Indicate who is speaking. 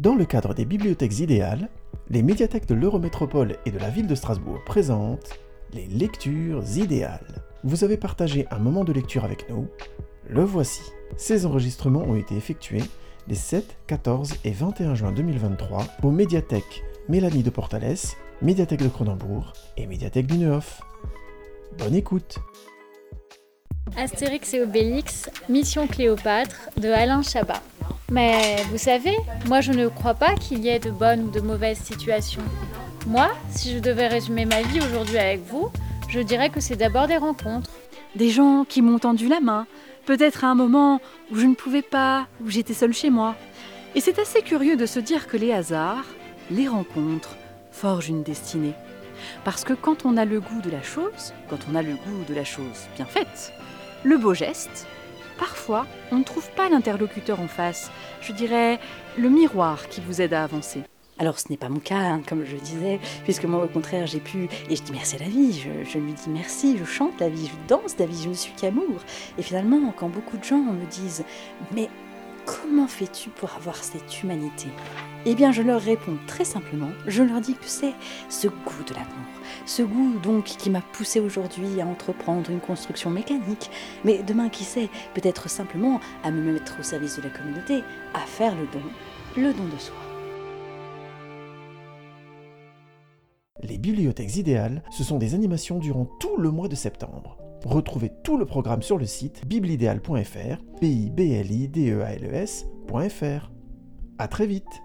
Speaker 1: Dans le cadre des bibliothèques idéales, les médiathèques de l'Eurométropole et de la ville de Strasbourg présentent les lectures idéales. Vous avez partagé un moment de lecture avec nous, le voici. Ces enregistrements ont été effectués les 7, 14 et 21 juin 2023 aux médiathèques Mélanie de Portales, médiathèque de Cronenbourg et médiathèque du Neuf. Bonne écoute
Speaker 2: Astérix et Obélix, Mission Cléopâtre de Alain Chabat. Mais vous savez, moi je ne crois pas qu'il y ait de bonnes ou de mauvaises situations. Moi, si je devais résumer ma vie aujourd'hui avec vous, je dirais que c'est d'abord des rencontres.
Speaker 3: Des gens qui m'ont tendu la main, peut-être à un moment où je ne pouvais pas, où j'étais seule chez moi. Et c'est assez curieux de se dire que les hasards, les rencontres, forgent une destinée. Parce que quand on a le goût de la chose, quand on a le goût de la chose bien faite, le beau geste, parfois on ne trouve pas l'interlocuteur en face, je dirais le miroir qui vous aide à avancer. Alors ce n'est pas mon cas, hein, comme je disais, puisque moi au contraire j'ai pu, et je dis merci à la vie, je, je, lui dis merci, je chante la vie, je danse la vie, je ne suis qu'amour. Et finalement, quand beaucoup de gens me disent, mais comment fais-tu pour avoir cette humanité? Eh bien je leur réponds très simplement, je leur dis que c'est ce goût de l'amour. Ce goût donc qui m'a poussé aujourd'hui à entreprendre une construction mécanique, mais demain qui sait, peut-être simplement à me mettre au service de la communauté, à faire le don, le don de soi.
Speaker 1: Les bibliothèques idéales, ce sont des animations durant tout le mois de septembre. Retrouvez tout le programme sur le site biblideal.fr, b i b l i d e a l e s.fr. À très vite.